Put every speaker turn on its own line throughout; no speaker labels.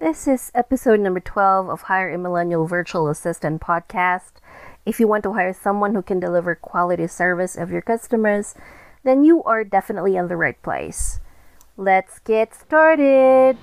This is episode number 12 of Hire a Millennial Virtual Assistant podcast. If you want to hire someone who can deliver quality service of your customers, then you are definitely in the right place. Let's get started.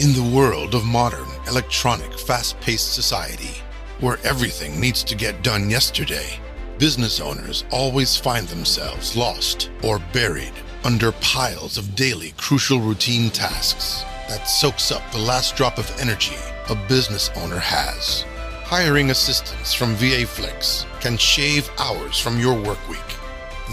In the world of modern, electronic, fast paced society, where everything needs to get done yesterday, business owners always find themselves lost or buried under piles of daily crucial routine tasks that soaks up the last drop of energy a business owner has. Hiring assistants from VAFlix can shave hours from your work week.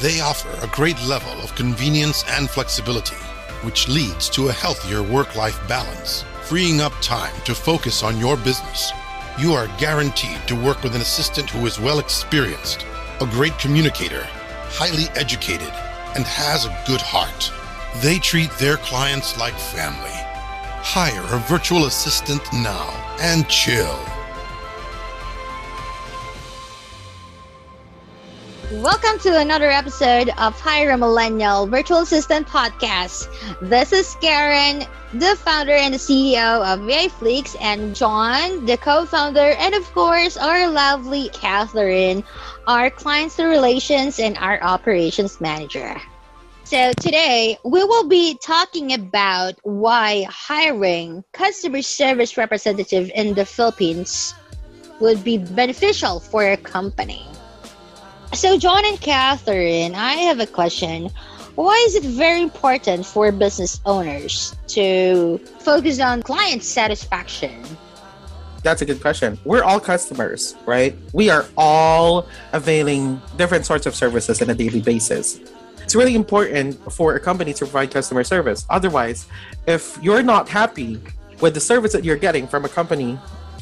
They offer a great level of convenience and flexibility, which leads to a healthier work life balance, freeing up time to focus on your business. You are guaranteed to work with an assistant who is well experienced, a great communicator, highly educated, and has a good heart. They treat their clients like family. Hire a virtual assistant now and chill.
Welcome to another episode of Hire a Millennial Virtual Assistant Podcast. This is Karen, the founder and the CEO of VAFlix, and John, the co-founder, and of course our lovely Catherine, our clients relations and our operations manager. So today we will be talking about why hiring customer service representative in the Philippines would be beneficial for a company. So, John and Catherine, I have a question. Why is it very important for business owners to focus on client satisfaction?
That's a good question. We're all customers, right? We are all availing different sorts of services on a daily basis. It's really important for a company to provide customer service. Otherwise, if you're not happy with the service that you're getting from a company,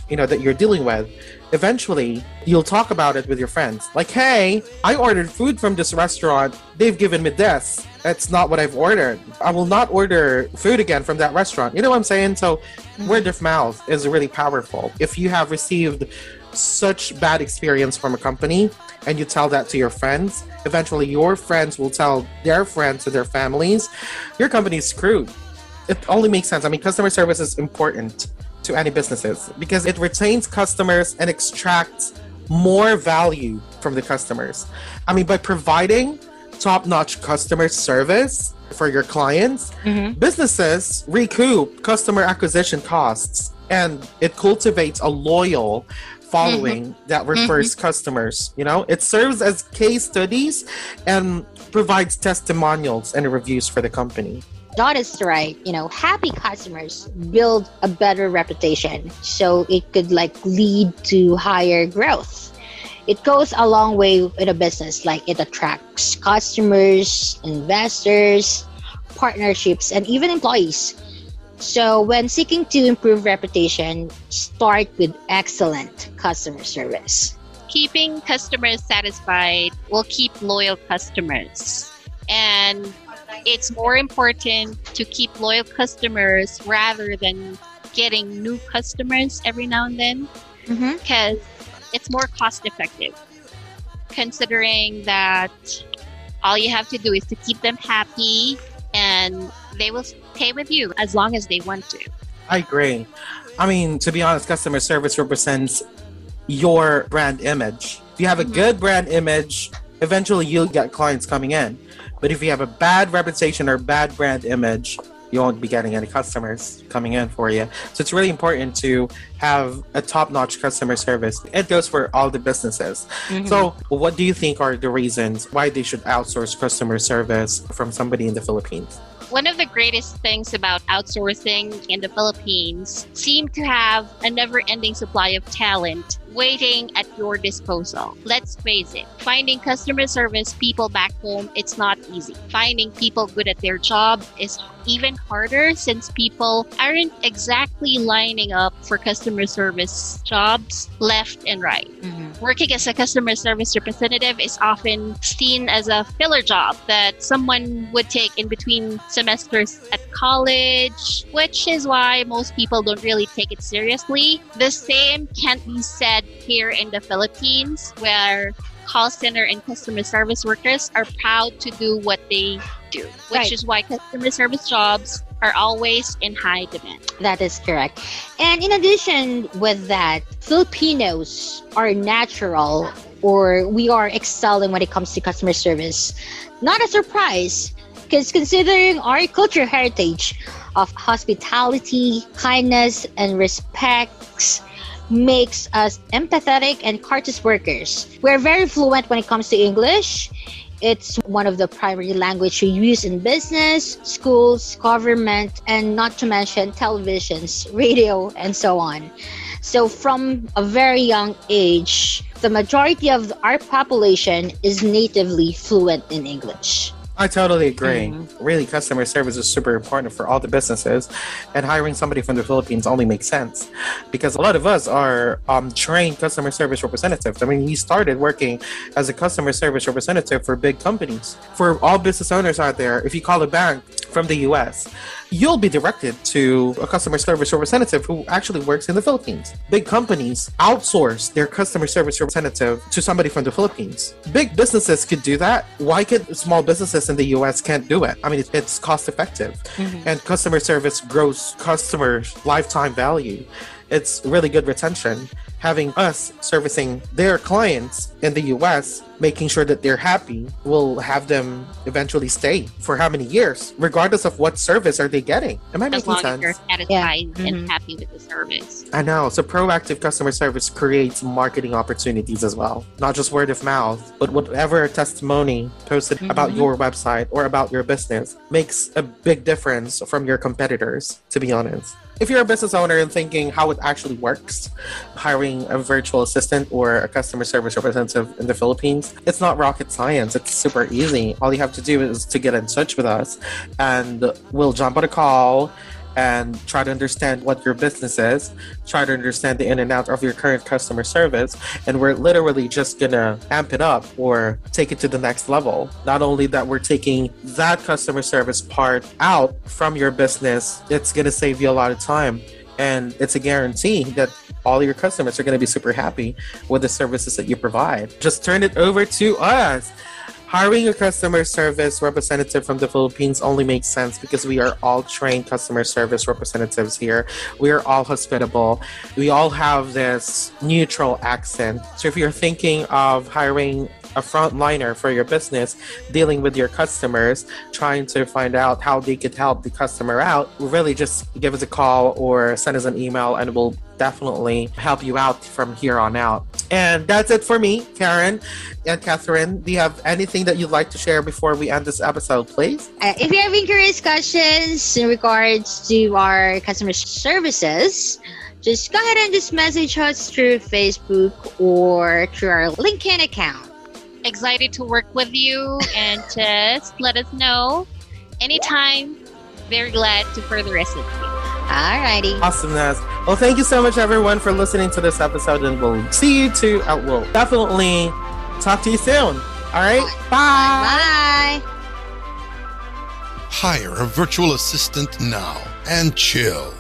you know, that you're dealing with, eventually you'll talk about it with your friends. Like, hey, I ordered food from this restaurant. They've given me this. That's not what I've ordered. I will not order food again from that restaurant. You know what I'm saying? So,
Mm-hmm.
word of mouth is really powerful. If you have received such bad experience from a company and you tell that to your friends, eventually your friends will tell their friends and their families, your company is screwed. It only makes sense. I mean, customer service is important to any businesses because it retains customers and extracts more value from the customers. I mean, by providing top notch customer service for your clients, mm-hmm. businesses recoup customer acquisition costs and it cultivates a loyal following mm-hmm. that refers mm-hmm. customers. You know, it serves as case studies and provides testimonials and reviews for the company.
John is right. You know, happy customers build a better reputation. So it could like lead to higher growth. It goes a long way in a business, like it attracts customers, investors, partnerships, and even employees. So when seeking to improve reputation, start with excellent customer service.
keeping customers satisfied will keep loyal customers. And it's more important to keep loyal customers rather than getting new customers every now and then
Mm-hmm.
because it's more cost effective. Considering that all you have to do is to keep them happy and they will stay with you as long as they want to.
I agree. I mean, to be honest, customer service represents your brand image. If you have a mm-hmm. good brand image, eventually you'll get clients coming in. But if you have a bad reputation or bad brand image, you won't be getting any customers coming in for you. So it's really important to have a top-notch customer service. It goes for all the businesses. Mm-hmm. So, what do you think are the reasons why they should outsource customer service from somebody in the Philippines?
One of the greatest things about outsourcing in the Philippines seem to have a never ending supply of talent waiting at your disposal. Let's face it, finding customer service people back home, it's not easy. Finding people good at their job is even harder since people aren't exactly lining up for customer service jobs left and right. Mm-hmm. Working as a customer service representative is often seen as a filler job that someone would take in between semesters at college, which is why most people don't really take it seriously. The same can't be said here in the Philippines, where call center and customer service workers are proud to do what they do, which
Right.
is why customer service jobs are always in high demand.
That is correct. And in addition with that, Filipinos are natural or we are excelling when it comes to customer service. Not a surprise, because considering our cultural heritage of hospitality, kindness, and respect makes us empathetic and courteous workers. We're very fluent when it comes to English. It's one of the primary language we use in business, schools, government, and not to mention televisions, radio, and so on. So from a very young age, the majority of our population is natively fluent in English.
I totally agree. Mm-hmm. Really, customer service is super important for all the businesses, and hiring somebody from the Philippines only makes sense because a lot of us are um, trained customer service representatives. I mean, we started working as a customer service representative for big companies. For all business owners out there, if you call a bank from the US, you'll be directed to a customer service representative who actually works in the Philippines. Big companies outsource their customer service representative to somebody from the Philippines. Big businesses could do that. Why could small businesses in the US can't do it? I mean, it's cost effective mm-hmm. and customer service grows customer lifetime value. It's really good retention having us servicing their clients in the US, making sure that they're happy, will have them eventually stay for how many years, regardless of what service are they getting. Am I
as
making
long
sense?
As you're satisfied yeah. mm-hmm. and happy with the service.
I know. So proactive customer service creates marketing opportunities as well, not just word of mouth, but whatever testimony posted mm-hmm. about your website or about your business makes a big difference from your competitors, to be honest if you're a business owner and thinking how it actually works, hiring a virtual assistant or a customer service representative in the Philippines, it's not rocket science. It's super easy. All you have to do is to get in touch with us and we'll jump on a call and try to understand what your business is, try to understand the in and out of your current customer service, and we're literally just gonna amp it up or take it to the next level. Not only that, we're taking that customer service part out from your business, it's gonna save you a lot of time. And it's a guarantee that all your customers are going to be super happy with the services that you provide. Just turn it over to us. Hiring a customer service representative from the Philippines only makes sense because we are all trained customer service representatives here. We are all hospitable. We all have this neutral accent. So if you're thinking of hiring a frontliner for your business, dealing with your customers, trying to find out how they could help the customer out, really just give us a call or send us an email and we'll definitely help you out from here on out. And that's it for me, Karen and Catherine. Do you have anything that you'd like to share before we end this episode, please?
Uh, if you have having curious questions in regards to our customer services, just go ahead and just message us through Facebook or through our LinkedIn account
excited to work with you and just let us know anytime. Very glad to further assist you.
All righty.
Awesomeness. Well, thank you so much, everyone, for listening to this episode, and we'll see you too. Uh, we'll definitely talk to you soon. All right.
Bye. Bye.
Hire a virtual assistant now and chill